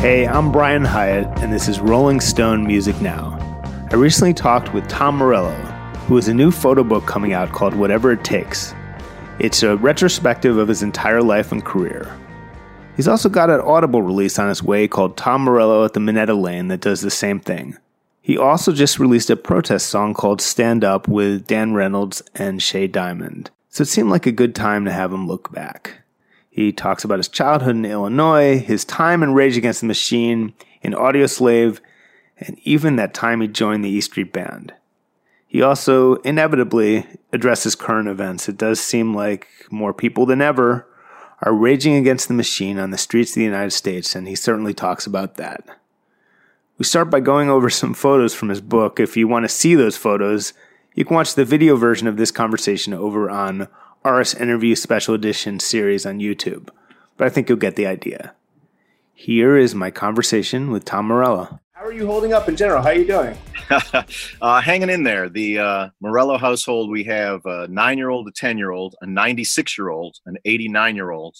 Hey, I'm Brian Hiatt, and this is Rolling Stone Music Now. I recently talked with Tom Morello, who has a new photo book coming out called Whatever It Takes. It's a retrospective of his entire life and career. He's also got an Audible release on his way called Tom Morello at the Minetta Lane that does the same thing. He also just released a protest song called Stand Up with Dan Reynolds and Shea Diamond, so it seemed like a good time to have him look back. He talks about his childhood in Illinois, his time in Rage Against the Machine, in Audioslave, and even that time he joined the E Street Band. He also inevitably addresses current events. It does seem like more people than ever are raging against the machine on the streets of the United States, and he certainly talks about that. We start by going over some photos from his book. If you want to see those photos, you can watch the video version of this conversation over on RS Interview Special Edition series on YouTube, but I think you'll get the idea. Here is my conversation with Tom Morello. How are you holding up in general? How are you doing? uh, hanging in there. The uh, Morello household, we have a nine year old, a 10 year old, a 96 year old, an 89 year old,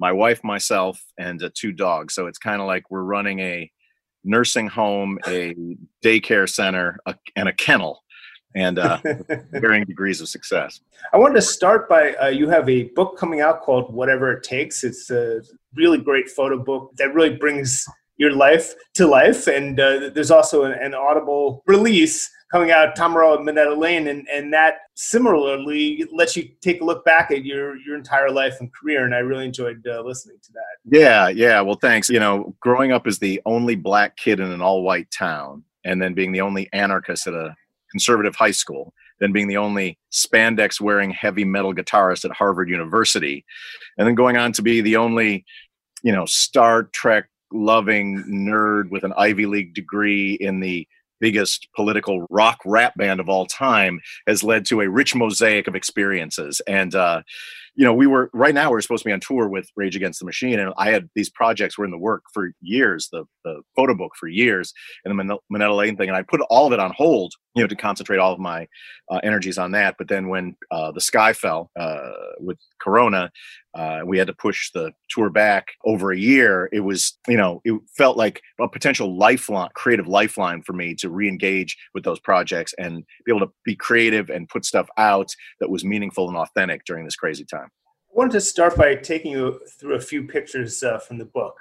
my wife, myself, and uh, two dogs. So it's kind of like we're running a nursing home, a daycare center, a, and a kennel and uh, varying degrees of success. I wanted to start by uh, you have a book coming out called Whatever It Takes. It's a really great photo book that really brings your life to life. And uh, there's also an, an, audible release coming out, at Minetta Lane, and, and that similarly lets you take a look back at your, your entire life and career. And I really enjoyed uh, listening to that. Yeah, yeah. Well, thanks. You know, growing up as the only black kid in an all white town and then being the only anarchist at a conservative high school, then being the only spandex wearing heavy metal guitarist at Harvard University, and then going on to be the only, you know, Star Trek loving nerd with an Ivy League degree in the biggest political rock rap band of all time has led to a rich mosaic of experiences. And uh, you know, we were right now we're supposed to be on tour with Rage Against the Machine, and I had these projects were in the work for years, the the photo book for years, and the Minetta Lane thing, and I put all of it on hold, you know, to concentrate all of my uh, energies on that. But then when uh, the sky fell uh, with Corona, uh, we had to push the tour back over a year. It was, you know, it felt like a potential lifeline, creative lifeline for me to re-engage with those projects and be able to be creative and put stuff out that was meaningful and authentic during this crazy time. I wanted to start by taking you through a few pictures uh, from the book.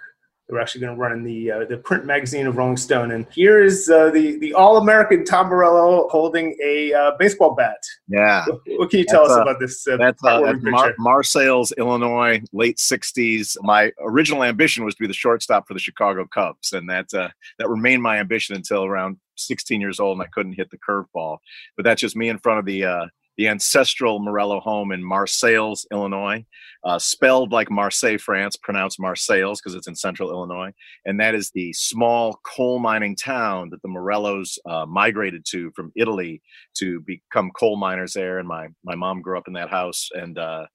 We're actually going to run in the uh, the print magazine of Rolling Stone, and here is uh, the the All American Tom Morello holding a uh, baseball bat. Yeah. What, what can you tell that's, us uh, about this? Uh, that's, that's Mar- Marseilles, Illinois, late '60s. My original ambition was to be the shortstop for the Chicago Cubs, and that that remained my ambition until around 16 years old, and I couldn't hit the curveball. But that's just me in front of the the ancestral Morello home in Marseilles, Illinois, uh, spelled like Marseille, France, pronounced Marseilles because it's in central Illinois. And that is the small coal mining town that the Morellos uh, migrated to from Italy to become coal miners there. And my, my mom grew up in that house. And uh,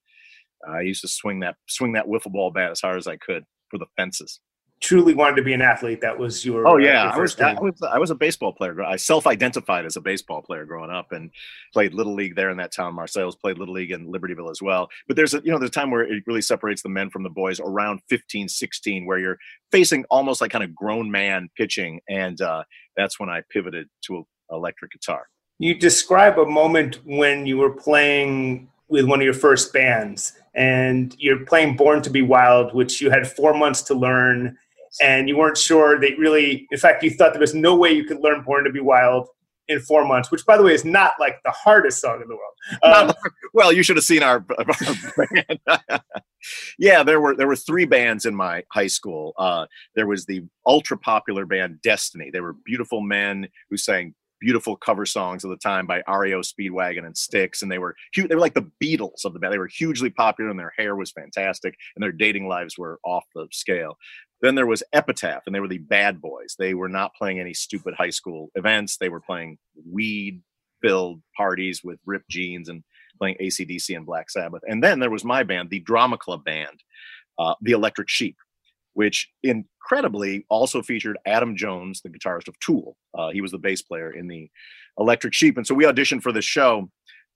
I used to swing that, swing that wiffle ball bat as hard as I could for the fences truly wanted to be an athlete, that was your. Oh yeah, uh, I was, I was. I was a baseball player. I self-identified as a baseball player growing up, and played little league there in that town. Marseilles played little league in Libertyville as well. But there's a you know there's a time where it really separates the men from the boys around 15, 16, where you're facing almost like kind of grown man pitching, and uh, that's when I pivoted to electric guitar. You describe a moment when you were playing with one of your first bands and you're playing Born to Be Wild, which you had four months to learn and you weren't sure that really, in fact, you thought there was no way you could learn Born to Be Wild in four months, which, by the way, is not like the hardest song in the world. Um, well, you should have seen our, our band. yeah, there were there were three bands in my high school. Uh, there was the ultra popular band Destiny. They were beautiful men who sang beautiful cover songs of the time by REO Speedwagon and Styx, and they were huge. They were like the Beatles of the band. They were hugely popular, and their hair was fantastic, and their dating lives were off the scale. Then there was Epitaph, and they were the bad boys. They were not playing any stupid high school events. They were playing weed filled parties with ripped jeans and playing ACDC and Black Sabbath. And then there was my band, the Drama Club Band, uh, the Electric Sheep, which incredibly also featured Adam Jones, the guitarist of Tool. Uh, he was the bass player in the Electric Sheep. And so we auditioned for this show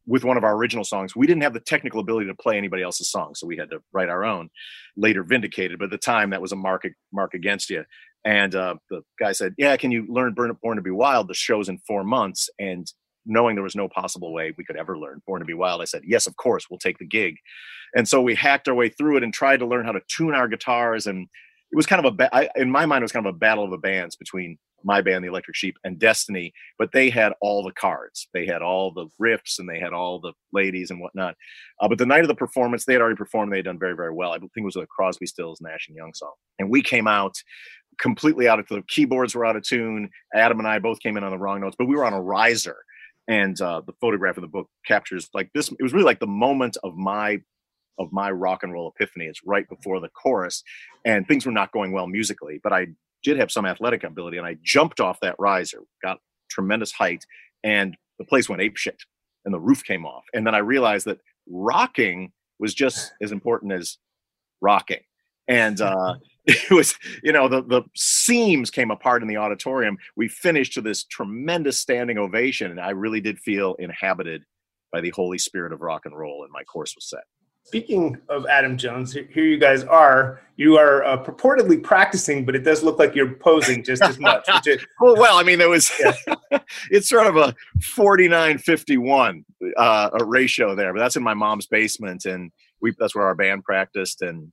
with one of our original songs. We didn't have the technical ability to play anybody else's song, so we had to write our own. Later vindicated, but at the time that was a mark mark against you. And uh, the guy said, "Yeah, can you learn Burn Born to Be Wild? The show's in four months." And knowing there was no possible way we could ever learn Born to Be Wild, I said, "Yes, of course, we'll take the gig." And so we hacked our way through it and tried to learn how to tune our guitars. And it was kind of a, ba- I, in my mind, it was kind of a battle of the bands between my band, the Electric Sheep, and Destiny. But they had all the cards. They had all the riffs and they had all the ladies and whatnot. Uh, but the night of the performance, they had already performed. They had done very, very well. I think it was a Crosby, Stills, Nash and Young song. And we came out completely out of the keyboards were out of tune. Adam and I both came in on the wrong notes, but we were on a riser. And uh, the photograph of the book captures like this. It was really like the moment of my of my rock and roll epiphany. It's right before the chorus, and things were not going well musically, but I did have some athletic ability, and I jumped off that riser, got tremendous height, and the place went ape shit, and the roof came off. And then I realized that rocking was just as important as rocking, and uh, it was you know the the seams came apart in the auditorium. We finished to this tremendous standing ovation, and I really did feel inhabited by the Holy Spirit of rock and roll, and my course was set. Speaking of Adam Jones, here you guys are. You are uh, purportedly practicing, but it does look like you're posing just as much. Is, well, well, I mean, there was yeah. it's sort of a 49-51 uh, a ratio there, but that's in my mom's basement, and we that's where our band practiced. And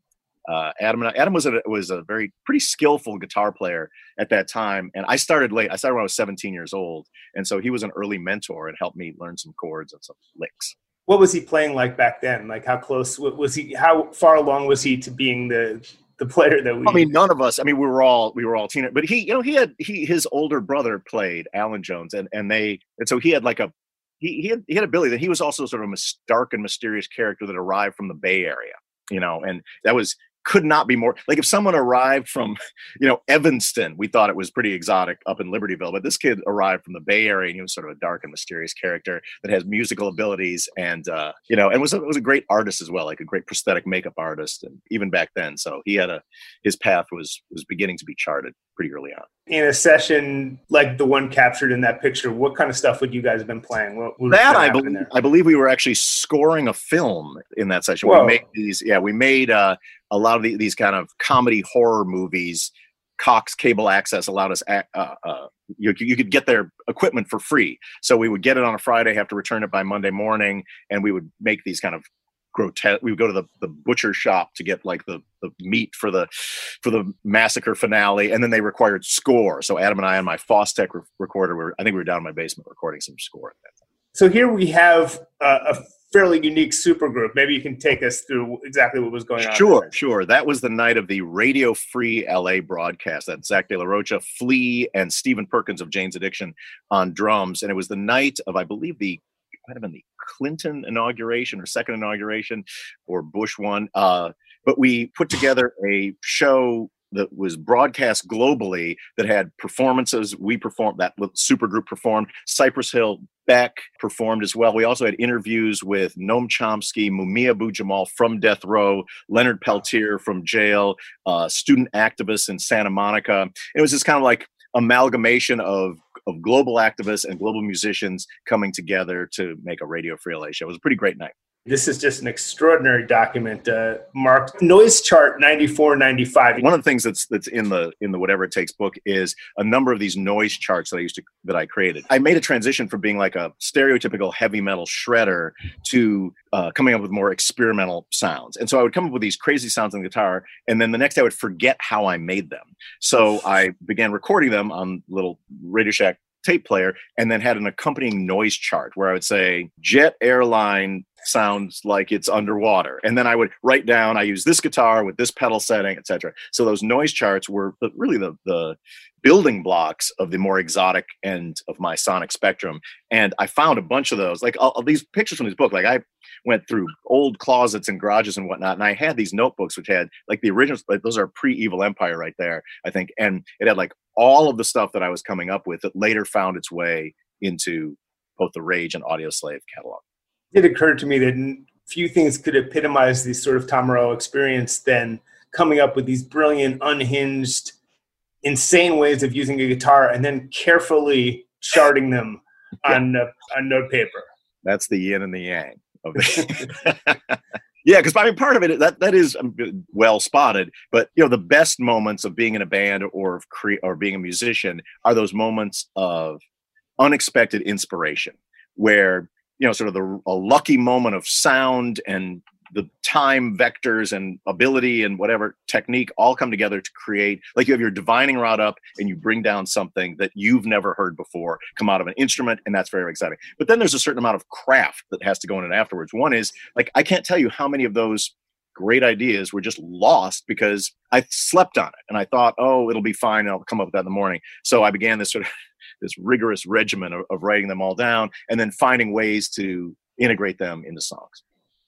uh, Adam and I, Adam was a was a very pretty skillful guitar player at that time, and I started late. I started when I was 17 years old, and so he was an early mentor and helped me learn some chords and some licks what was he playing like back then? Like how close was he? How far along was he to being the the player that we? I mean, none of us. I mean, we were all we were all teenagers, but he, you know, he had he his older brother played Alan Jones, and and they and so he had like a he he had he had a ability that he was also sort of a dark and mysterious character that arrived from the Bay Area, you know, and that was could not be more like if someone arrived from you know evanston we thought it was pretty exotic up in libertyville but this kid arrived from the bay area and he was sort of a dark and mysterious character that has musical abilities and uh, you know and was a, was a great artist as well like a great prosthetic makeup artist and even back then so he had a his path was was beginning to be charted pretty early on in a session like the one captured in that picture, what kind of stuff would you guys have been playing? What, what that I believe, I believe we were actually scoring a film in that session. Whoa. We made these, yeah, we made uh, a lot of the, these kind of comedy horror movies. Cox Cable Access allowed us, uh, uh, you, you could get their equipment for free. So we would get it on a Friday, have to return it by Monday morning, and we would make these kind of grotesque. We would go to the, the butcher shop to get like the, the meat for the for the massacre finale, and then they required score. So Adam and I on my Fostex re- recorder, were I think we were down in my basement recording some score at that time. So here we have uh, a fairly unique supergroup. Maybe you can take us through exactly what was going on. Sure, sure. That was the night of the Radio Free LA broadcast. That Zach De La Rocha, Flea, and Stephen Perkins of Jane's Addiction on drums, and it was the night of I believe the might have been the Clinton inauguration or second inauguration or Bush one. Uh, but we put together a show that was broadcast globally that had performances. We performed that super group performed. Cypress Hill Beck performed as well. We also had interviews with Noam Chomsky, Mumia Abu Jamal from Death Row, Leonard Peltier from jail, uh, student activists in Santa Monica. It was just kind of like amalgamation of of global activists and global musicians coming together to make a Radio Free LA show. It was a pretty great night. This is just an extraordinary document, uh, marked noise chart 94, 95. One of the things that's that's in the in the whatever it takes book is a number of these noise charts that I used to that I created. I made a transition from being like a stereotypical heavy metal shredder to uh, coming up with more experimental sounds. And so I would come up with these crazy sounds on the guitar, and then the next day I would forget how I made them. So I began recording them on little Radio Shack tape player and then had an accompanying noise chart where I would say jet airline sounds like it's underwater. And then I would write down, I use this guitar with this pedal setting, etc. So those noise charts were really the, the building blocks of the more exotic end of my sonic spectrum. And I found a bunch of those, like all, all these pictures from this book. Like I went through old closets and garages and whatnot, and I had these notebooks which had like the originals. Like those are pre-Evil Empire right there, I think, and it had like all of the stuff that I was coming up with that later found its way into both the Rage and Audioslave catalog it occurred to me that few things could epitomize this sort of Morello experience than coming up with these brilliant, unhinged, insane ways of using a guitar and then carefully charting them on uh, on note paper. That's the yin and the yang of. Yeah, because I mean, part of it that that is um, well spotted. But you know, the best moments of being in a band or of cre- or being a musician are those moments of unexpected inspiration, where you know, sort of the a lucky moment of sound and the time vectors and ability and whatever technique all come together to create like you have your divining rod up and you bring down something that you've never heard before come out of an instrument and that's very exciting. But then there's a certain amount of craft that has to go in it afterwards. One is like i can't tell you how many of those great ideas were just lost because i slept on it and i thought oh it'll be fine and i'll come up with that in the morning. So i began this sort of this rigorous regimen of, of writing them all down and then finding ways to integrate them into songs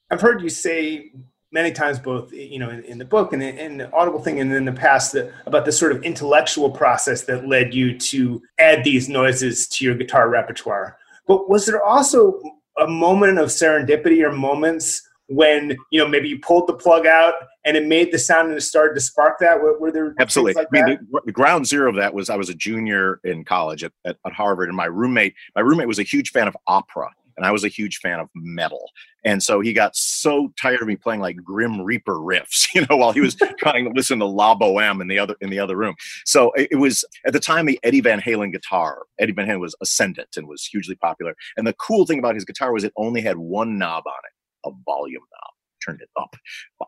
I've heard you say many times, both you know, in, in the book and in, in, the Audible thing, and in the past, that, about the sort of intellectual process that led you to add these noises to your guitar repertoire. But was there also a moment of serendipity or moments when you know maybe you pulled the plug out and it made the sound and it started to spark that? Were, were there absolutely? Like I mean, the, the, ground zero of that was I was a junior in college at, at, at Harvard, and my roommate my roommate was a huge fan of opera and I was a huge fan of metal. And so he got so tired of me playing like Grim Reaper riffs, you know, while he was trying to listen to La Boheme in the other in the other room. So it, it, was at the time the Eddie Van Halen guitar. Eddie Van Halen was ascendant and was hugely popular. And the cool thing about his guitar was it only had one knob on it, a volume knob. Turned it up.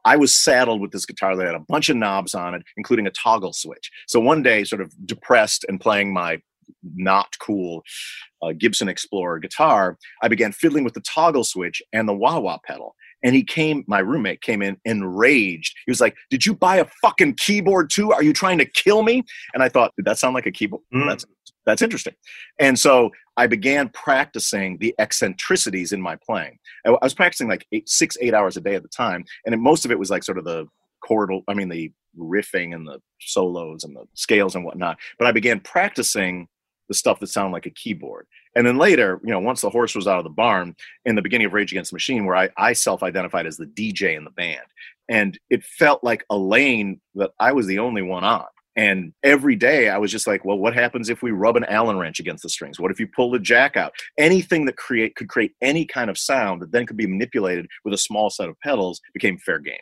I was saddled with this guitar that had a bunch of knobs on it, including a toggle switch. So one day, sort of depressed and playing my not cool uh, Gibson Explorer guitar, I began fiddling with the toggle switch and the wah wah pedal. And he came, my roommate came in enraged. He was like, Did you buy a fucking keyboard too? Are you trying to kill me? And I thought, Did that sound like a keyboard? Mm. That's that's interesting. And so I began practicing the eccentricities in my playing. I was practicing like eight, six, eight hours a day at the time. And most of it was like sort of the chordal, I mean, the riffing and the solos and the scales and whatnot. But I began practicing the stuff that sounded like a keyboard. And then later, you know, once the horse was out of the barn in the beginning of Rage Against the Machine, where I, I self identified as the DJ in the band. And it felt like a lane that I was the only one on. And every day I was just like, well, what happens if we rub an Allen wrench against the strings? What if you pull the jack out? Anything that create could create any kind of sound that then could be manipulated with a small set of pedals became fair game.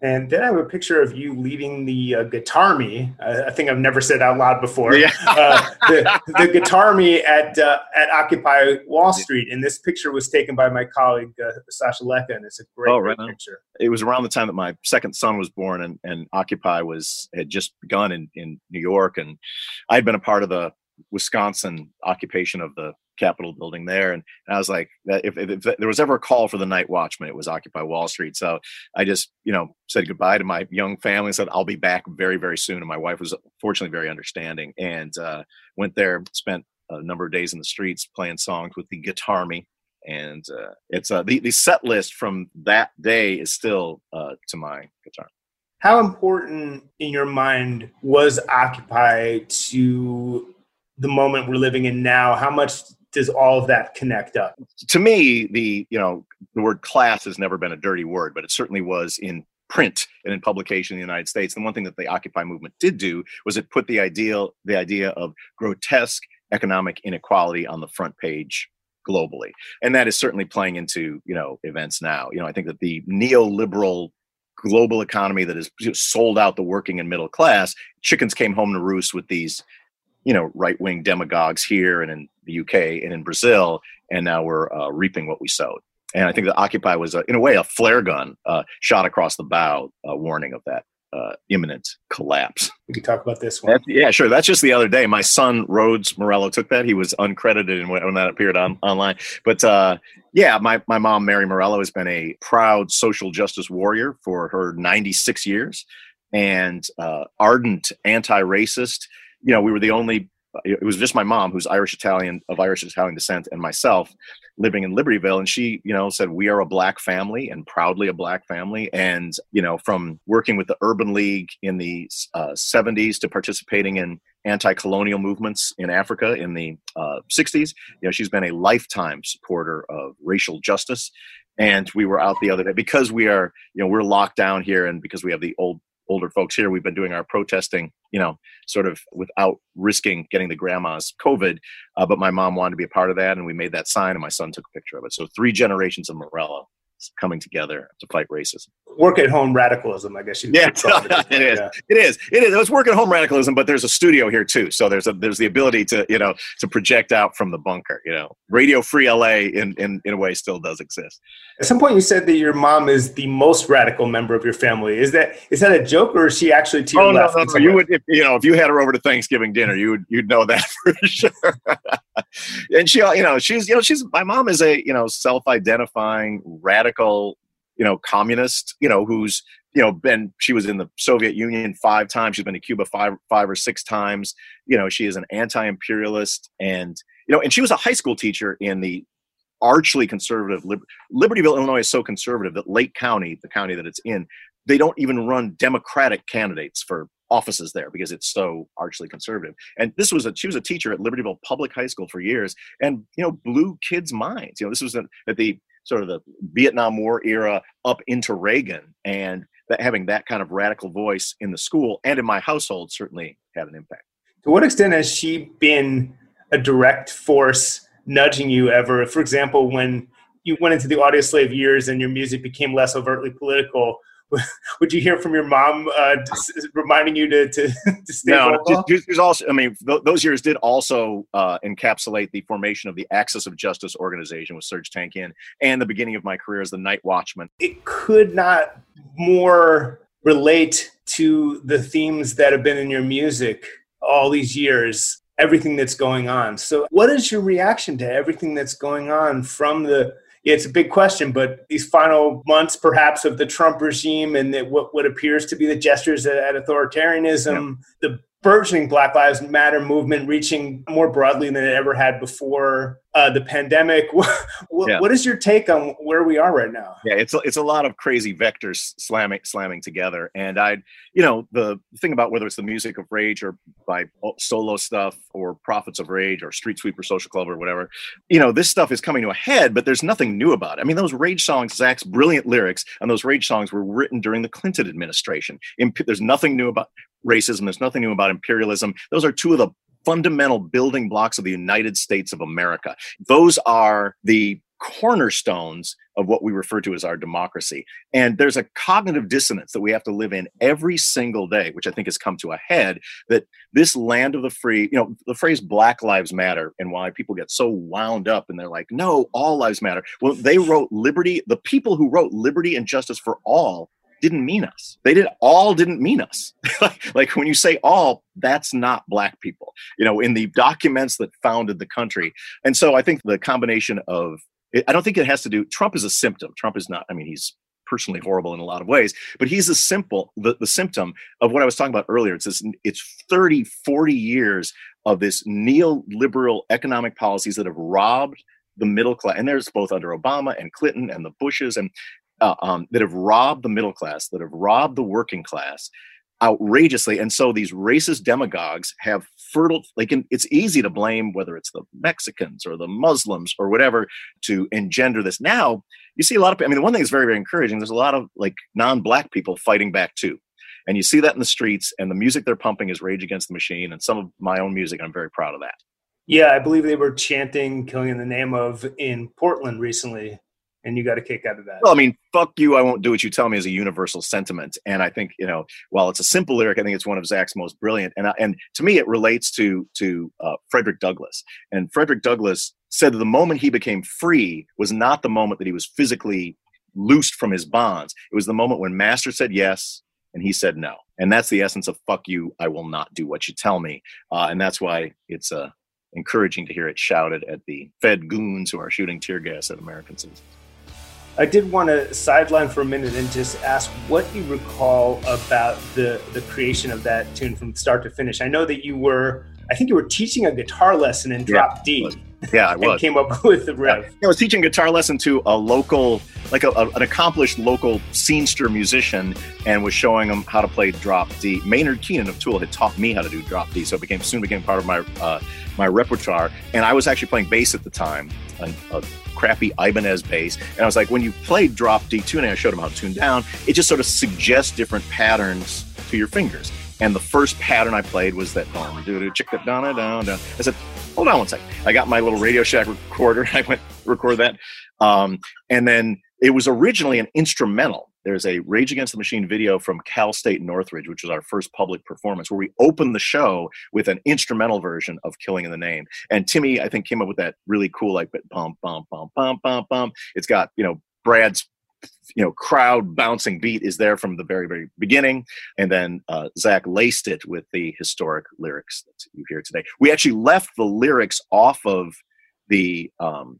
And then I have a picture of you leading the uh, Guitarmy. Uh, I think I've never said out loud before. Yeah. uh, the, the Guitarmy at uh, at Occupy Wall Street, and this picture was taken by my colleague uh, Sasha Leka, and it's a great, oh, right great picture. It was around the time that my second son was born, and, and Occupy was had just begun in, in New York, and I'd been a part of the Wisconsin occupation of the Capitol building there. And, I was like, if, if, if, there was ever a call for the night watchman, it was Occupy Wall Street. So I just, you know, said goodbye to my young family and said, I'll be back very, very soon. And my wife was fortunately very understanding and uh, went there, spent a number of days in the streets playing songs with the Guitarmy. And uh, it's uh, the, the set list from that day is still uh, to my guitar. How important in your mind was Occupy to the moment we're living in now? How much does all of that connect up? To me, the you know the word class has never been a dirty word, but it certainly was in print and in publication in the United States. And one thing that the Occupy movement did do was it put the ideal the idea of grotesque economic inequality on the front page globally, and that is certainly playing into you know events now. You know, I think that the neoliberal global economy that has sold out the working and middle class chickens came home to roost with these you know right wing demagogues here and in the UK and in Brazil, and now we're uh, reaping what we sowed. And I think the Occupy was, a, in a way, a flare gun uh, shot across the bow, uh, warning of that uh, imminent collapse. We could talk about this one. That's, yeah, sure. That's just the other day. My son Rhodes Morello took that. He was uncredited when, when that appeared on online. But uh, yeah, my my mom Mary Morello has been a proud social justice warrior for her 96 years, and uh, ardent anti-racist you know, we were the only. It was just my mom, who's Irish Italian of Irish Italian descent, and myself living in Libertyville. And she, you know, said we are a black family and proudly a black family. And you know, from working with the Urban League in the uh, 70s to participating in anti-colonial movements in Africa in the uh, 60s, you know, she's been a lifetime supporter of racial justice and we were out the other day because we are you know we're locked down here and because we have the old older folks here, we've been doing our protesting, you know, sort of without risking getting the grandma's COVID. Uh, but my mom wanted to be a part of that, and we made that sign, and my son took a picture of it. So three generations of Morello coming together to fight racism. Work at home radicalism, I guess you. Yeah, it is. Yeah. It is. It is. It's work at home radicalism, but there's a studio here too, so there's a there's the ability to you know to project out from the bunker. You know, Radio Free LA in in in a way still does exist. At some point, you said that your mom is the most radical member of your family. Is that is that a joke, or is she actually to oh? No, no, no. You would, if, you know, if you had her over to Thanksgiving dinner, you would you'd know that for sure. and she, you know, she's you know she's my mom is a you know self-identifying radical you know communist you know who's you know been she was in the soviet union five times she's been to cuba five five or six times you know she is an anti-imperialist and you know and she was a high school teacher in the archly conservative Liber- libertyville illinois is so conservative that lake county the county that it's in they don't even run democratic candidates for offices there because it's so archly conservative. And this was a she was a teacher at Libertyville Public High School for years, and you know blew kids' minds. You know this was at the sort of the Vietnam War era up into Reagan, and that having that kind of radical voice in the school and in my household certainly had an impact. To what extent has she been a direct force nudging you ever? For example, when you went into the Audioslave years and your music became less overtly political, would you hear from your mom uh, reminding you to to, to stay no, there's also i mean th- those years did also uh, encapsulate the formation of the axis of justice organization with Serge tankian and the beginning of my career as the night watchman. It could not more relate to the themes that have been in your music all these years everything that's going on. So what is your reaction to everything that's going on from the it's a big question, but these final months, perhaps, of the Trump regime and the, what, what appears to be the gestures at, at authoritarianism, the burgeoning Black Lives Matter movement reaching more broadly than it ever had before, uh, the pandemic. what, yeah. what is your take on where we are right now? Yeah, it's a, it's a lot of crazy vectors slamming slamming together, and I, you know, the thing about whether it's the music of rage or by solo stuff or Prophets of Rage or Street Sweeper Social Club or whatever, you know, this stuff is coming to a head, but there's nothing new about it. I mean, those rage songs, Zach's brilliant lyrics, and those rage songs were written during the Clinton administration. There's nothing new about racism. There's nothing new about imperialism. Those are two of the fundamental building blocks of the United States of America. Those are the cornerstones of what we refer to as our democracy. And there's a cognitive dissonance that we have to live in every single day, which I think has come to a head that this land of the free, you know, the phrase Black Lives Matter and why people get so wound up and they're like, no, all lives matter. Well, they wrote liberty, the people who wrote liberty and justice for all didn't mean us. They did all didn't mean us. like when you say all, that's not black people. You know, in the documents that founded the country. And so I think the combination of I don't think it has to do Trump is a symptom. Trump is not I mean he's personally horrible in a lot of ways but he's a simple the, the symptom of what i was talking about earlier it's this it's 30 40 years of this neoliberal economic policies that have robbed the middle class and there's both under obama and clinton and the bushes and uh, um, that have robbed the middle class, that have robbed the working class outrageously. And so these racist demagogues have fertile, like, it's easy to blame whether it's the Mexicans or the Muslims or whatever to engender this. Now, you see a lot of, I mean, the one thing that's very, very encouraging, there's a lot of like non black people fighting back too. And you see that in the streets, and the music they're pumping is Rage Against the Machine, and some of my own music. I'm very proud of that. Yeah, I believe they were chanting "Killing in the Name of" in Portland recently and you got a kick out of that. Well, I mean, fuck you, I won't do what you tell me is a universal sentiment, and I think you know, while it's a simple lyric, I think it's one of Zach's most brilliant, and and to me, it relates to to uh, Frederick Douglass, and Frederick Douglass said that the moment he became free was not the moment that he was physically loosed from his bonds. It was the moment when Master said yes and he said no, and that's the essence of "fuck you, I will not do what you tell me," uh, and that's why it's uh, encouraging to hear it shouted at the Fed goons who are shooting tear gas at American citizens. I did want to sideline for a minute and just ask what you recall about the the creation of that tune from start to finish. I know that you were, I think you were teaching a guitar lesson in drop yeah, D. Yeah, I was. came up with the riff. Yeah. I was teaching guitar lesson to a local, like a, a, an accomplished local scenester musician, and was showing him how to play drop D. Maynard Keenan of Tool had taught me how to do drop D, so it became soon became part of my uh, my repertoire. And I was actually playing bass at the time, a, a crappy Ibanez bass. And I was like, when you play drop D tuning, I showed him how to tune down. It just sort of suggests different patterns to your fingers. And the first pattern I played was that down, do chick that down, down, down. I said, hold on one second. I got my little Radio Shack recorder. I went record that. Um, and then it was originally an instrumental. There's a Rage Against the Machine video from Cal State Northridge, which was our first public performance, where we opened the show with an instrumental version of Killing in the Name. And Timmy, I think, came up with that really cool, like, bum, bum, bum, bum, bum, bum. It's got, you know, Brad's you know crowd bouncing beat is there from the very very beginning and then uh, zach laced it with the historic lyrics that you hear today we actually left the lyrics off of the um,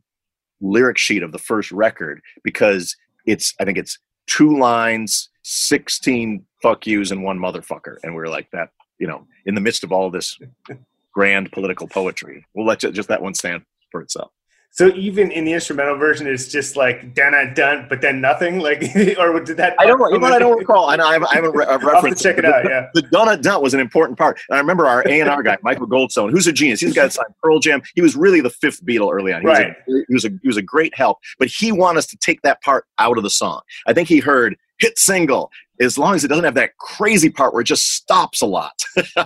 lyric sheet of the first record because it's I think it's two lines, sixteen fuck yous, and one motherfucker, and we are like that. You know, in the midst of all this grand political poetry, we'll let you, just that one stand for itself. So even in the instrumental version, it's just like dun dun, but then nothing. Like, or did that? I don't. You know I don't recall. And I have, I have a, re- a reference. check it the, out. Yeah. The dun dun was an important part. And I remember our A and R guy, Michael Goldstone, who's a genius. He's got signed Pearl Jam. He was really the fifth Beatle early on. He right. Was a, he was a he was a great help. But he wanted us to take that part out of the song. I think he heard hit single as long as it doesn't have that crazy part where it just stops a lot.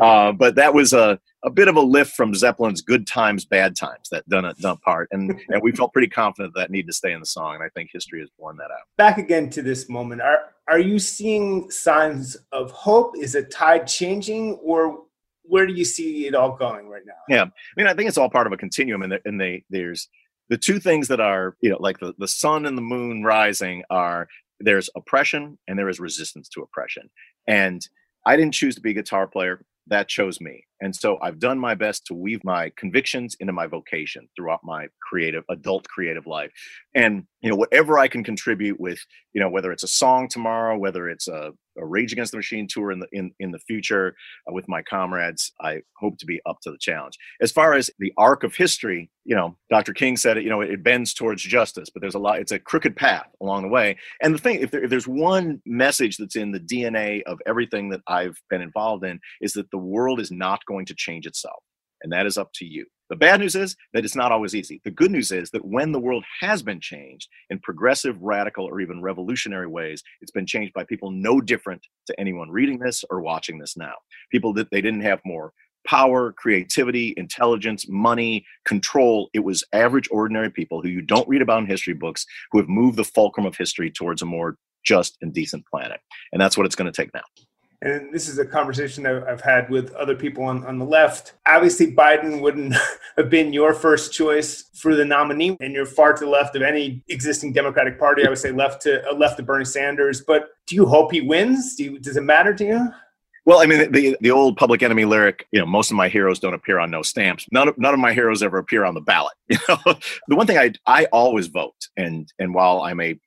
uh, but that was a, a bit of a lift from Zeppelin's Good Times, Bad Times, that done done part. And, and we felt pretty confident that, that needed to stay in the song. And I think history has borne that out. Back again to this moment. Are, are you seeing signs of hope? Is the tide changing or where do you see it all going right now? Yeah. I mean, I think it's all part of a continuum and, the, and they, there's, the two things that are you know like the, the sun and the moon rising are there's oppression and there is resistance to oppression. And I didn't choose to be a guitar player. That chose me. And so I've done my best to weave my convictions into my vocation throughout my creative, adult creative life. And, you know, whatever I can contribute with, you know, whether it's a song tomorrow, whether it's a, a Rage Against the Machine tour in the, in, in the future uh, with my comrades, I hope to be up to the challenge. As far as the arc of history, you know, Dr. King said it, you know, it, it bends towards justice, but there's a lot, it's a crooked path along the way. And the thing, if, there, if there's one message that's in the DNA of everything that I've been involved in, is that the world is not going to change itself. And that is up to you. The bad news is that it's not always easy. The good news is that when the world has been changed in progressive, radical, or even revolutionary ways, it's been changed by people no different to anyone reading this or watching this now. People that they didn't have more power, creativity, intelligence, money, control. It was average, ordinary people who you don't read about in history books who have moved the fulcrum of history towards a more just and decent planet. And that's what it's going to take now and this is a conversation I've had with other people on, on the left. Obviously, Biden wouldn't have been your first choice for the nominee, and you're far to the left of any existing Democratic Party. I would say left to uh, left of Bernie Sanders. But do you hope he wins? Do you, does it matter to you? Well, I mean, the the old Public Enemy lyric, you know, most of my heroes don't appear on no stamps. None of none of my heroes ever appear on the ballot. You know, the one thing I I always vote, and and while I'm a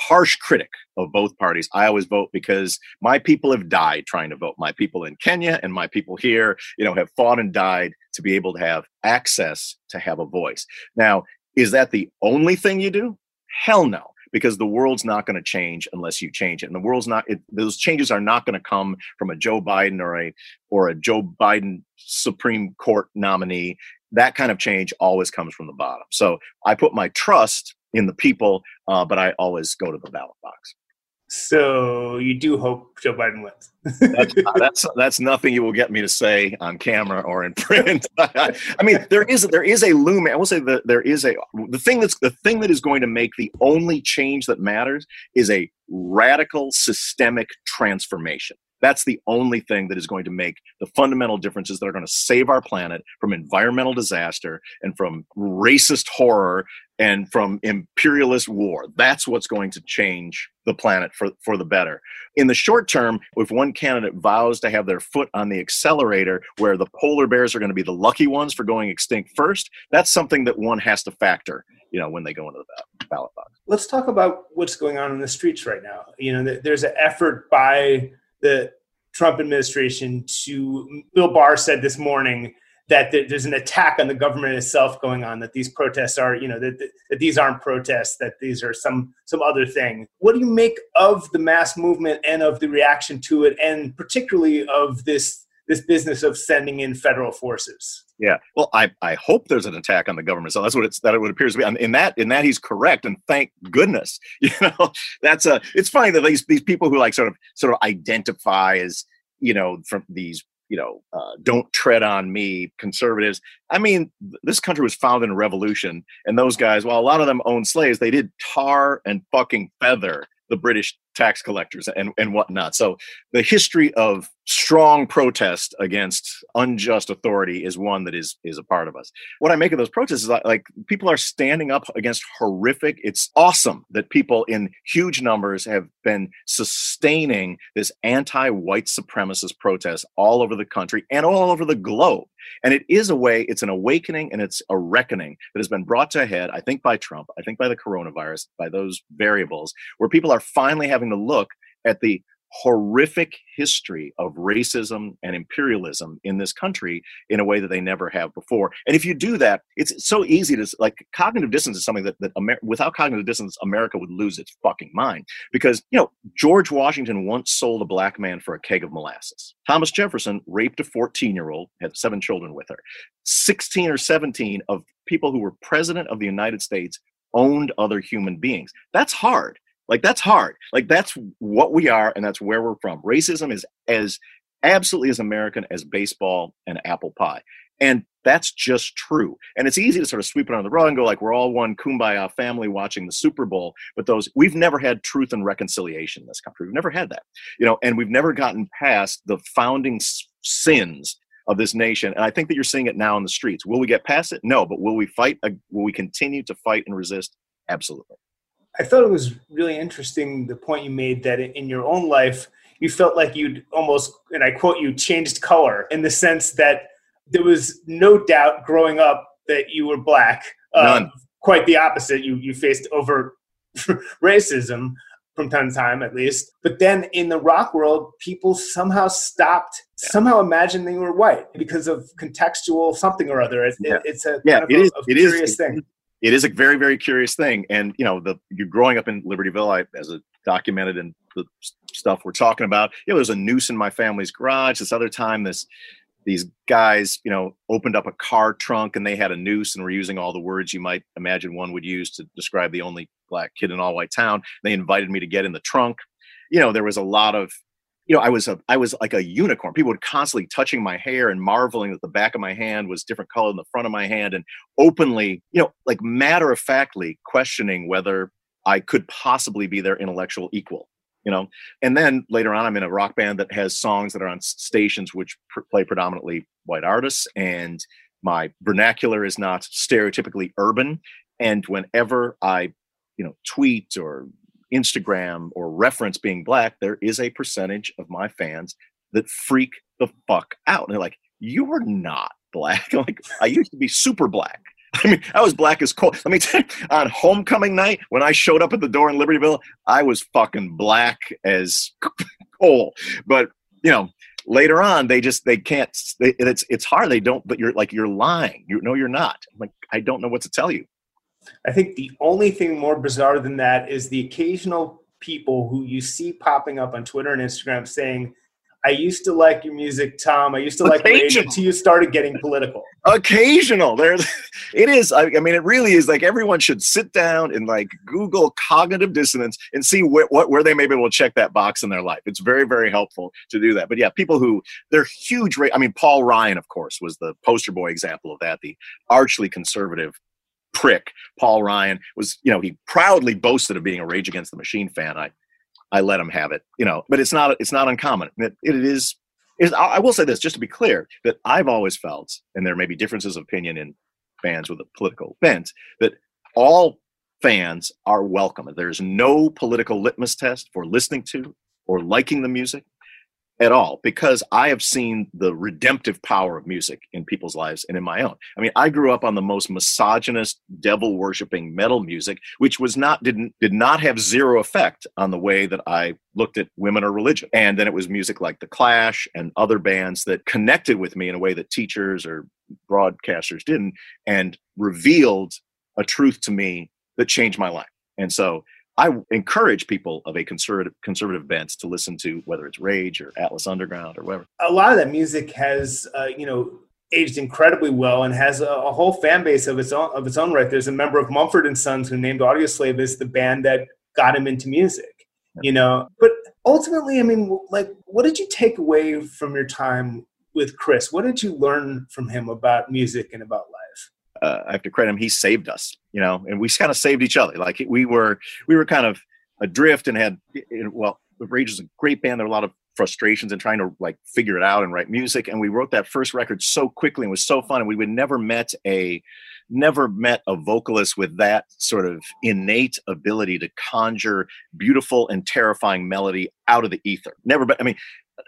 harsh critic of both parties. I always vote because my people have died trying to vote. My people in Kenya and my people here, you know, have fought and died to be able to have access to have a voice. Now, is that the only thing you do? Hell no. Because the world's not going to change unless you change it, and the world's not. It, those changes are not going to come from a Joe Biden or a or a Joe Biden Supreme Court nominee. That kind of change always comes from the bottom. So I put my trust in the people, uh, but I always go to the ballot box. So you do hope Joe Biden wins. that's, that's, that's nothing you will get me to say on camera or in print. I mean, there is there is a looming. I will say that there is a the thing that's the thing that is going to make the only change that matters is a radical systemic transformation. That's the only thing that is going to make the fundamental differences that are going to save our planet from environmental disaster and from racist horror and from imperialist war. That's what's going to change the planet for, for the better. In the short term, if one candidate vows to have their foot on the accelerator where the polar bears are going to be the lucky ones for going extinct first, that's something that one has to factor, you know, when they go into the ballot box. Let's talk about what's going on in the streets right now. You know, there's an effort by the Trump administration to Bill Barr said this morning that there's an attack on the government itself going on that these protests are you know that, that these aren't protests that these are some some other thing. What do you make of the mass movement and of the reaction to it and particularly of this this business of sending in federal forces? Yeah well i i hope there's an attack on the government so that's what it's that it appears to be. And in that in that he's correct and thank goodness you know that's a it's funny that these these people who like sort of sort of identify as you know from these you know, uh, don't tread on me conservatives. I mean, this country was founded in a revolution, and those guys, while a lot of them owned slaves, they did tar and fucking feather the British tax collectors and, and whatnot. So the history of strong protest against unjust authority is one that is is a part of us. What I make of those protests is like, like people are standing up against horrific. It's awesome that people in huge numbers have been sustaining this anti-white supremacist protest all over the country and all over the globe. And it is a way, it's an awakening and it's a reckoning that has been brought to a head, I think, by Trump, I think by the coronavirus, by those variables, where people are finally having to look at the horrific history of racism and imperialism in this country in a way that they never have before. And if you do that, it's so easy to like cognitive dissonance is something that, that Amer- without cognitive dissonance, America would lose its fucking mind. Because, you know, George Washington once sold a black man for a keg of molasses. Thomas Jefferson raped a 14 year old, had seven children with her. 16 or 17 of people who were president of the United States owned other human beings. That's hard. Like that's hard. Like that's what we are and that's where we're from. Racism is as absolutely as American as baseball and apple pie. And that's just true. And it's easy to sort of sweep it under the rug and go like we're all one kumbaya family watching the Super Bowl. But those we've never had truth and reconciliation in this country. We've never had that. You know, and we've never gotten past the founding sins of this nation. And I think that you're seeing it now in the streets. Will we get past it? No, but will we fight? Will we continue to fight and resist? Absolutely. I thought it was really interesting the point you made that in your own life you felt like you'd almost, and I quote you, changed color in the sense that there was no doubt growing up that you were black. Uh, None. Quite the opposite. You you faced overt racism from time to time, at least. But then in the rock world, people somehow stopped, yeah. somehow imagined they were white because of contextual something or other. It's, yeah. it's a yeah, it a, is, a it curious is, thing it is a very very curious thing. And you know the you're growing up in libertyville i as a documented in the stuff we're talking about you know there's a noose in my family's garage. This other time this these guys you know opened up a car trunk and they had a noose and were using all the words you might imagine one would use to describe the only black kid in all white town. They invited me to get in the trunk. You know there was a lot of you know, I was a, I was like a unicorn. People were constantly touching my hair and marveling that the back of my hand was different color than the front of my hand, and openly, you know, like matter of factly questioning whether I could possibly be their intellectual equal. You know, and then later on, I'm in a rock band that has songs that are on stations which pr- play predominantly white artists, and my vernacular is not stereotypically urban. And whenever I, you know, tweet or Instagram or reference being black, there is a percentage of my fans that freak the fuck out. And they're like, you are not black. I'm like, I used to be super black. I mean, I was black as coal. Let me tell you, on homecoming night, when I showed up at the door in Libertyville, I was fucking black as coal. But, you know, later on, they just, they can't, they, it's, it's hard. They don't, but you're like, you're lying. You know, you're not. I'm like, I don't know what to tell you. I think the only thing more bizarre than that is the occasional people who you see popping up on Twitter and Instagram saying, I used to like your music, Tom. I used to like it until you started getting political. Occasional. There, it is. I, I, mean, it really is like everyone should sit down and like Google cognitive dissonance and see wh- what where they may be able to check that box in their life. It's very, very helpful to do that. But yeah, people who they're huge. I mean, Paul Ryan, of course, was the poster boy example of that. The archly conservative prick Paul Ryan was, you know, he proudly boasted of being a Rage Against the Machine fan. I, I let him have it, you know, but it's not, it's not uncommon. It, it is, is, I will say this just to be clear that I've always felt, and there may be differences of opinion in fans with a political bent, that all fans are welcome. There's no political litmus test for listening to or liking the music at all because I have seen the redemptive power of music in people's lives and in my own. I mean, I grew up on the most misogynist, devil worshipping metal music, which was not didn't did not have zero effect on the way that I looked at women or religion. And then it was music like The Clash and other bands that connected with me in a way that teachers or broadcasters didn't and revealed a truth to me that changed my life. And so I encourage people of a conservative conservative bent to listen to whether it's Rage or Atlas Underground or whatever. A lot of that music has, uh, you know, aged incredibly well and has a, a, whole fan base of its own of its own right. There's a member of Mumford and Sons who named Audioslave as the band that got him into music. You know, but ultimately, I mean, like, what did you take away from your time with Chris. What did you learn from him about music and about life? Uh, I have to credit him. He saved us, you know, and we kind of saved each other. Like we were, we were kind of adrift and had, well, Rage is a great band. There are a lot of frustrations and trying to like figure it out and write music. And we wrote that first record so quickly and was so fun. And we would never met a never met a vocalist with that sort of innate ability to conjure beautiful and terrifying melody out of the ether. Never, but I mean,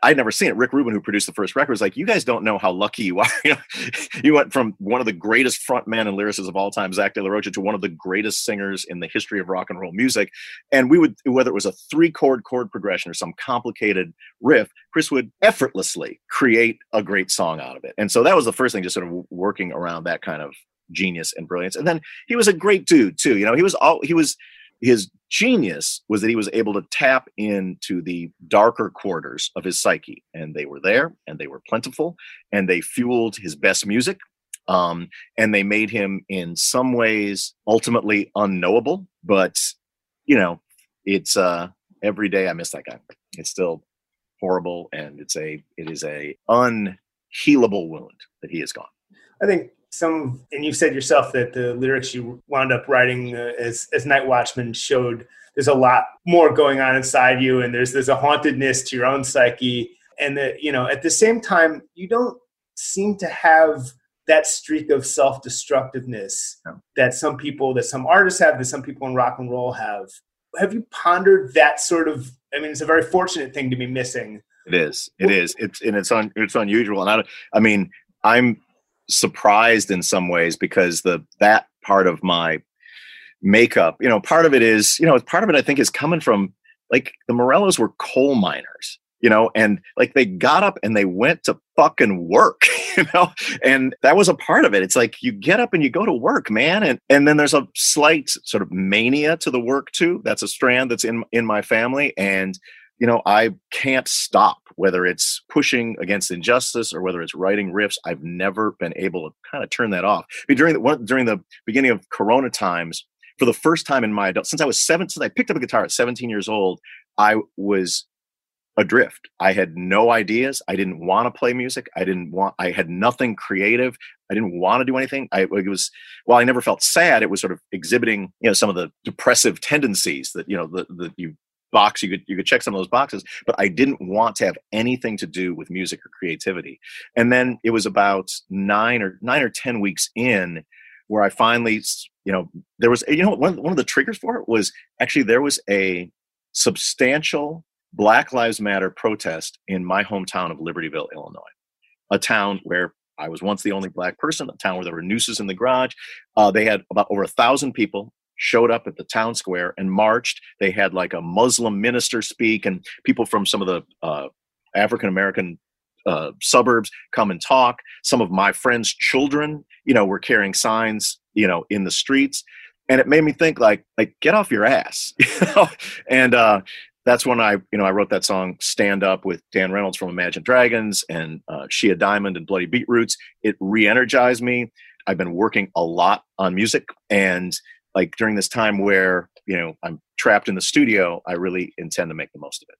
I'd never seen it. Rick Rubin, who produced the first record, was like, "You guys don't know how lucky you are. you went from one of the greatest frontmen and lyricists of all time, Zach De La Rocha, to one of the greatest singers in the history of rock and roll music." And we would, whether it was a three-chord chord progression or some complicated riff, Chris would effortlessly create a great song out of it. And so that was the first thing, just sort of working around that kind of genius and brilliance. And then he was a great dude too. You know, he was all he was his genius was that he was able to tap into the darker quarters of his psyche. And they were there and they were plentiful and they fueled his best music um, and they made him in some ways ultimately unknowable. But you know it's uh every day i miss that guy. It's still horrible and it's a it is a unhealable wound that he has gone. I think some and you said yourself that the lyrics you wound up writing uh, as as night watchman showed there's a lot more going on inside you and there's there's a hauntedness to your own psyche. And that you know at the same time you don't seem to have that streak of self-destructiveness no. that some people that some artists have that some people in rock and roll have. Have you pondered that sort of i mean it's a very fortunate thing to be missing. It is. It is. It's and it's un, it's unusual. And i i mean i'm surprised in some ways because the that part of my makeup, you know, part of it is, you know, part of it I think is coming from like the Morellos were coal miners, you know, and like they got up and they went to fucking work, you know, and that was a part of it. It's like you get up and you go to work, man, and and then there's a slight sort of mania to the work too. That's a strand that's in in my family, and you know, I can't stop whether it's pushing against injustice or whether it's writing riffs. I've never been able to kind of turn that off. During the during the beginning of Corona times, for the first time in my adult since I was seven, since I picked up a guitar at 17 years old, I was adrift. I had no ideas. I didn't want to play music. I didn't want. I had nothing creative. I didn't want to do anything. I it was while I never felt sad, it was sort of exhibiting you know some of the depressive tendencies that you know that you box you could you could check some of those boxes but i didn't want to have anything to do with music or creativity and then it was about nine or nine or ten weeks in where i finally you know there was you know one, one of the triggers for it was actually there was a substantial black lives matter protest in my hometown of libertyville illinois a town where I was once the only black person, a town where there were nooses in the garage. Uh, they had about over a thousand people showed up at the town square and marched. They had like a Muslim minister speak, and people from some of the uh, African American uh, suburbs come and talk. Some of my friends' children, you know, were carrying signs, you know, in the streets, and it made me think like, like get off your ass. And uh, that's when I, you know, I wrote that song "Stand Up" with Dan Reynolds from Imagine Dragons and uh, Shea Diamond and Bloody Beetroots. It re-energized me. I've been working a lot on music, and like during this time where you know I'm trapped in the studio, I really intend to make the most of it.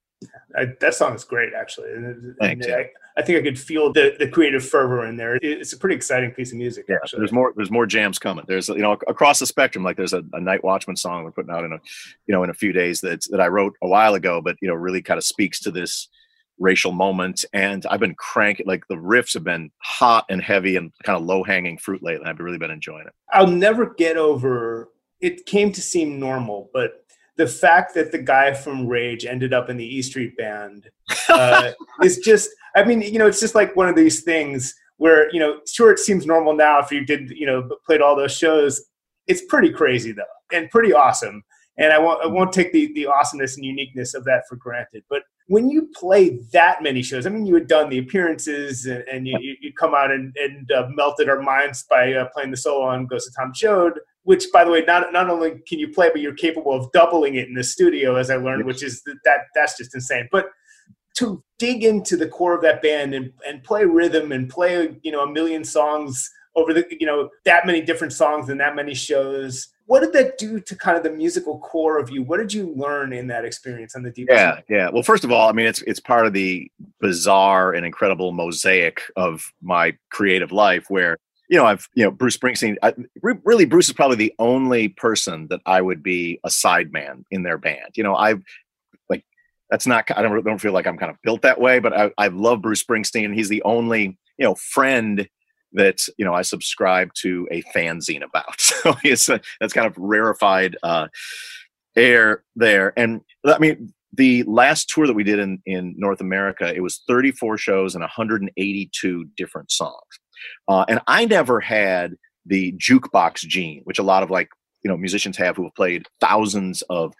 I, that song is great, actually. And, Thanks. And I, I, think I could feel the, the creative fervor in there. It's a pretty exciting piece of music. Yeah, actually. there's more. There's more jams coming. There's you know across the spectrum. Like there's a, a Night Watchman song we're putting out in a you know in a few days that that I wrote a while ago, but you know really kind of speaks to this racial moment. And I've been cranking like the riffs have been hot and heavy and kind of low hanging fruit lately. I've really been enjoying it. I'll never get over it came to seem normal, but the fact that the guy from Rage ended up in the E Street Band uh, is just, I mean, you know, it's just like one of these things where, you know, sure, it seems normal now if you did, you know, played all those shows. It's pretty crazy though, and pretty awesome. And I won't, I won't take the, the awesomeness and uniqueness of that for granted. But when you play that many shows, I mean, you had done the appearances and, and you, you come out and, and uh, melted our minds by uh, playing the solo on Ghost of Tom Joad which by the way not not only can you play but you're capable of doubling it in the studio as i learned which is that that's just insane. But to dig into the core of that band and, and play rhythm and play you know a million songs over the you know that many different songs and that many shows what did that do to kind of the musical core of you? What did you learn in that experience on the deep yeah yeah. Well first of all i mean it's it's part of the bizarre and incredible mosaic of my creative life where you know i've you know bruce springsteen I, really bruce is probably the only person that i would be a sideman in their band you know i've like that's not i don't, don't feel like i'm kind of built that way but i, I love bruce springsteen he's the only you know friend that you know I subscribe to a fanzine about. So it's a, that's kind of rarefied uh, air there. And I mean, the last tour that we did in in North America, it was 34 shows and 182 different songs. Uh, and I never had the jukebox gene, which a lot of like you know musicians have who have played thousands of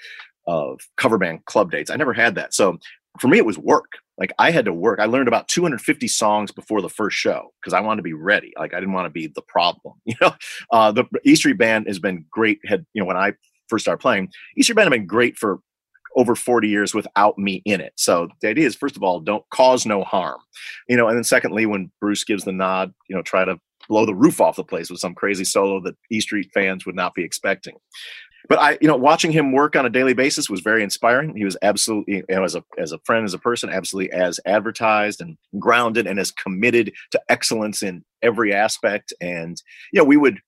of cover band club dates. I never had that. So for me, it was work like I had to work. I learned about 250 songs before the first show because I wanted to be ready. Like I didn't want to be the problem. You know, uh, the E Street Band has been great. Had you know when I first started playing, E Street Band have been great for over 40 years without me in it. So the idea is, first of all, don't cause no harm. You know, and then secondly, when Bruce gives the nod, you know, try to blow the roof off the place with some crazy solo that E Street fans would not be expecting but I, you know, watching him work on a daily basis was very inspiring. He was absolutely, you know, as a as a friend, as a person, absolutely as advertised and grounded and as committed to excellence in every aspect. And you know, we would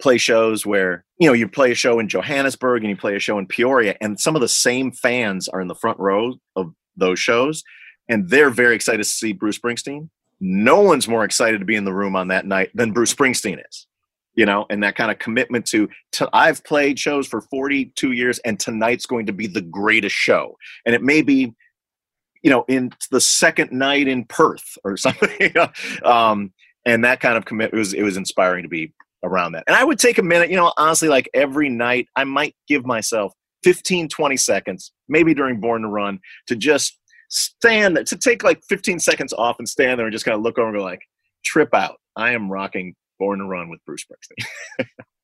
play shows where you know you play a show in Johannesburg and you play a show in Peoria, and some of the same fans are in the front row of those shows, and they're very excited to see Bruce Springsteen. No one's more excited to be in the room on that night than Bruce Springsteen is you know, and that kind of commitment to, to I've played shows for 42 years and tonight's going to be the greatest show. And it may be, you know, in the second night in Perth or something. um, and that kind of commitment was, it was inspiring to be around that. And I would take a minute, you know, honestly, like every night, I might give myself 15, 20 seconds, maybe during Born to Run, to just stand, to take like 15 seconds off and stand there and just kind of look over and go like, trip out. I am rocking Born to Run with Bruce Springsteen.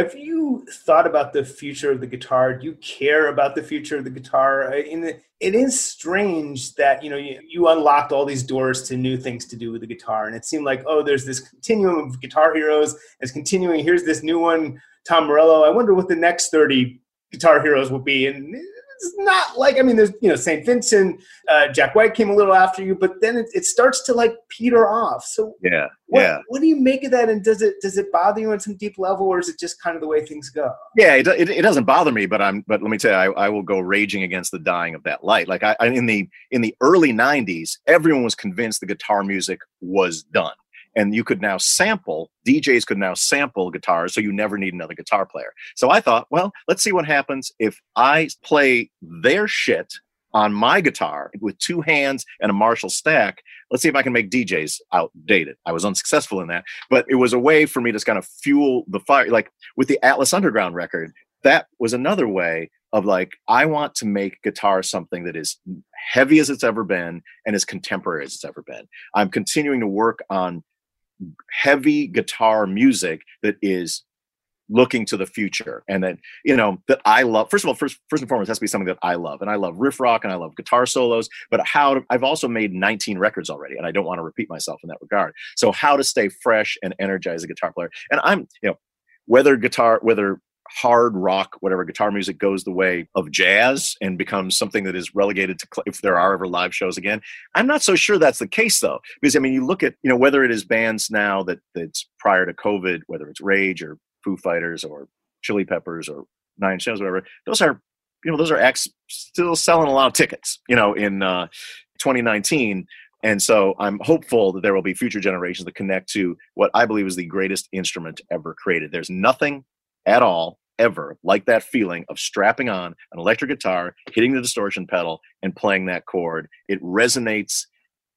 Have you thought about the future of the guitar? Do you care about the future of the guitar? Uh, in the, it is strange that you know you, you unlocked all these doors to new things to do with the guitar, and it seemed like oh, there's this continuum of guitar heroes. It's continuing. Here's this new one, Tom Morello. I wonder what the next thirty guitar heroes will be, and it's not like I mean, there's you know St. Vincent, uh, Jack White came a little after you, but then it, it starts to like peter off. So yeah, what, yeah. What do you make of that? And does it does it bother you on some deep level, or is it just kind of the way things go? Yeah, it, it, it doesn't bother me, but I'm but let me tell you, I, I will go raging against the dying of that light. Like I, I in the in the early '90s, everyone was convinced the guitar music was done and you could now sample djs could now sample guitars so you never need another guitar player. So i thought well let's see what happens if i play their shit on my guitar with two hands and a marshall stack. Let's see if i can make djs outdated. I was unsuccessful in that but it was a way for me to kind of fuel the fire. Like with the atlas underground record that was another way of like i want to make guitar something that is heavy as it's ever been and as contemporary as it's ever been. I'm continuing to work on heavy guitar music that is looking to the future. And that you know that i love first of all first first and foremost has to be something that i love. And i love riff rock and i love guitar solos but how to, i've also made 19 records already and i don't want to repeat myself in that regard. So how to stay fresh and energize a guitar player. And i'm you know whether guitar whether hard rock, whatever guitar music goes the way of jazz and becomes something that is relegated to if there are ever live shows again. I'm not so sure that's the case though, because I mean, you look at you know whether it is bands now that that's prior to COVID, whether it's Rage or Foo Fighters or Chili Peppers or Nine Shows, whatever. Those are you know those are acts still selling a lot of tickets. You know in uh, 2019. And so I'm hopeful that there will be future generations that connect to what I believe is the greatest instrument ever created. There's nothing at all ever like that feeling of strapping on an electric guitar, hitting the distortion pedal, and playing that chord. It resonates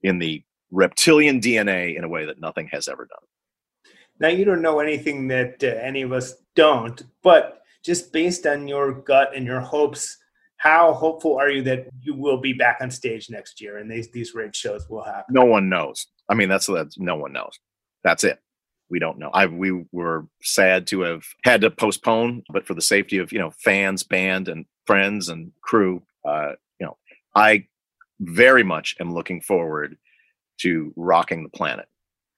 in the reptilian DNA in a way that nothing has ever done. Now, you don't know anything that uh, any of us don't, but just based on your gut and your hopes, how hopeful are you that you will be back on stage next year and these these rage shows will happen? No one knows. I mean, that's that's no one knows. That's it we don't know. I we were sad to have had to postpone, but for the safety of you know fans, band, and friends and crew, uh, you know, I very much am looking forward to rocking the planet,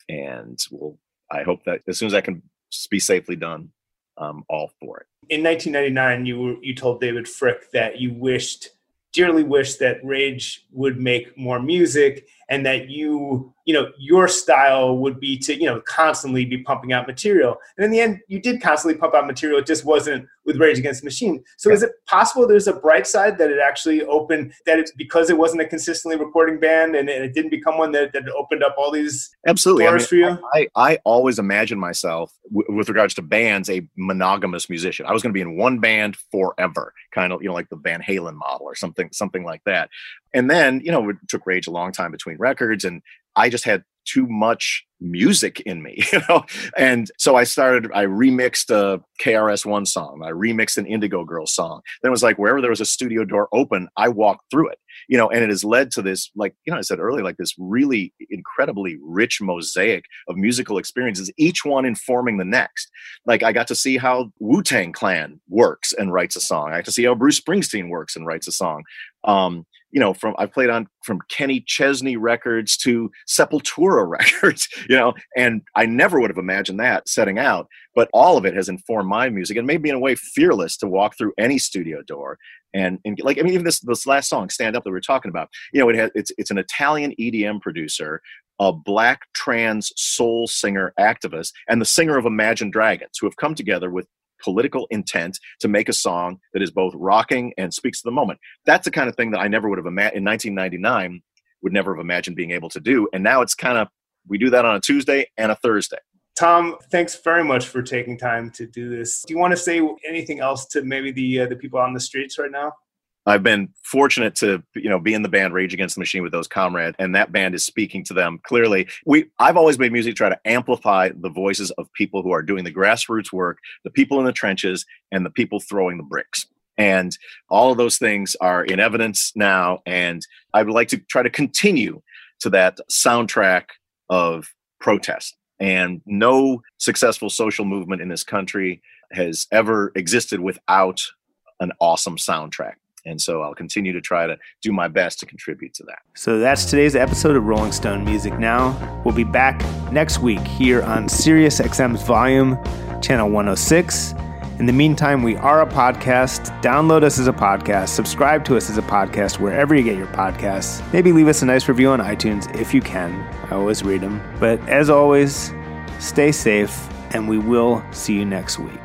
and we'll. I hope that as soon as I can be safely done, I'm all for it. In 1999, you were, you told David Fricke that you wished dearly wished that Rage would make more music and that you you know your style would be to you know constantly be pumping out material. And in the end you did constantly pump out material. It just wasn't with rage against the machine. So yeah. is it possible there's a bright side that it actually opened that it's because it wasn't a consistently recording band and it didn't become one that, that opened up all these absolutely. Doors I mean, for you? I, I always imagine myself w- with regards to bands a monogamous musician. I was going to be in one band forever kind of you know like the van halen model or something something like that and then you know it took rage a long time between records and i just had too much music in me, you know? And so I started, I remixed a KRS-One song. I remixed an Indigo Girls song. Then it was like wherever there was a studio door open, I walked through it, you know, and it has led to this, like, you know, I said earlier, like this really incredibly rich mosaic of musical experiences, each one informing the next. Like I got to see how Wu-Tang Clan works and writes a song. I got to see how Bruce Springsteen works and writes a song. Um, you know, from I've played on from Kenny Chesney records to Sepultura records, you know, and I never would have imagined that setting out. But all of it has informed my music and made me in a way fearless to walk through any studio door. And, and like I mean, even this this last song, "Stand Up" that we are talking about, you know, it has it's it's an Italian EDM producer a black trans soul singer activist and the singer of Imagine Dragons, who have come together with political intent to make a song that is both rocking and speaks to the moment. That's the kind of thing that I never would have imagined in 1999 would never have imagined being able to do. And now it's kind of we do that on a Tuesday and a Thursday. Tom, thanks very much for taking time to do this. Do you want to say anything else to maybe the uh, the people on the streets right now? I've been fortunate to, you know, be in the band Rage Against the Machine with those comrades, and that band is speaking to them clearly. We, I've always made music to try to amplify the voices of people who are doing the grassroots work, the people in the trenches, and the people throwing the bricks. And all of those things are in evidence now, and I would like to try to continue to that soundtrack of protest. And no successful social movement in this country has ever existed without an awesome soundtrack. And so I'll continue to try to do my best to contribute to that. So that's today's episode of Rolling Stone Music Now. We'll be back next week here on Sirius XM's Volume, Channel 106. In the meantime, we are a podcast. Download us as a podcast. Subscribe to us as a podcast wherever you get your podcasts. Maybe leave us a nice review on iTunes if you can. I always read them. But as always, stay safe, and we will see you next week.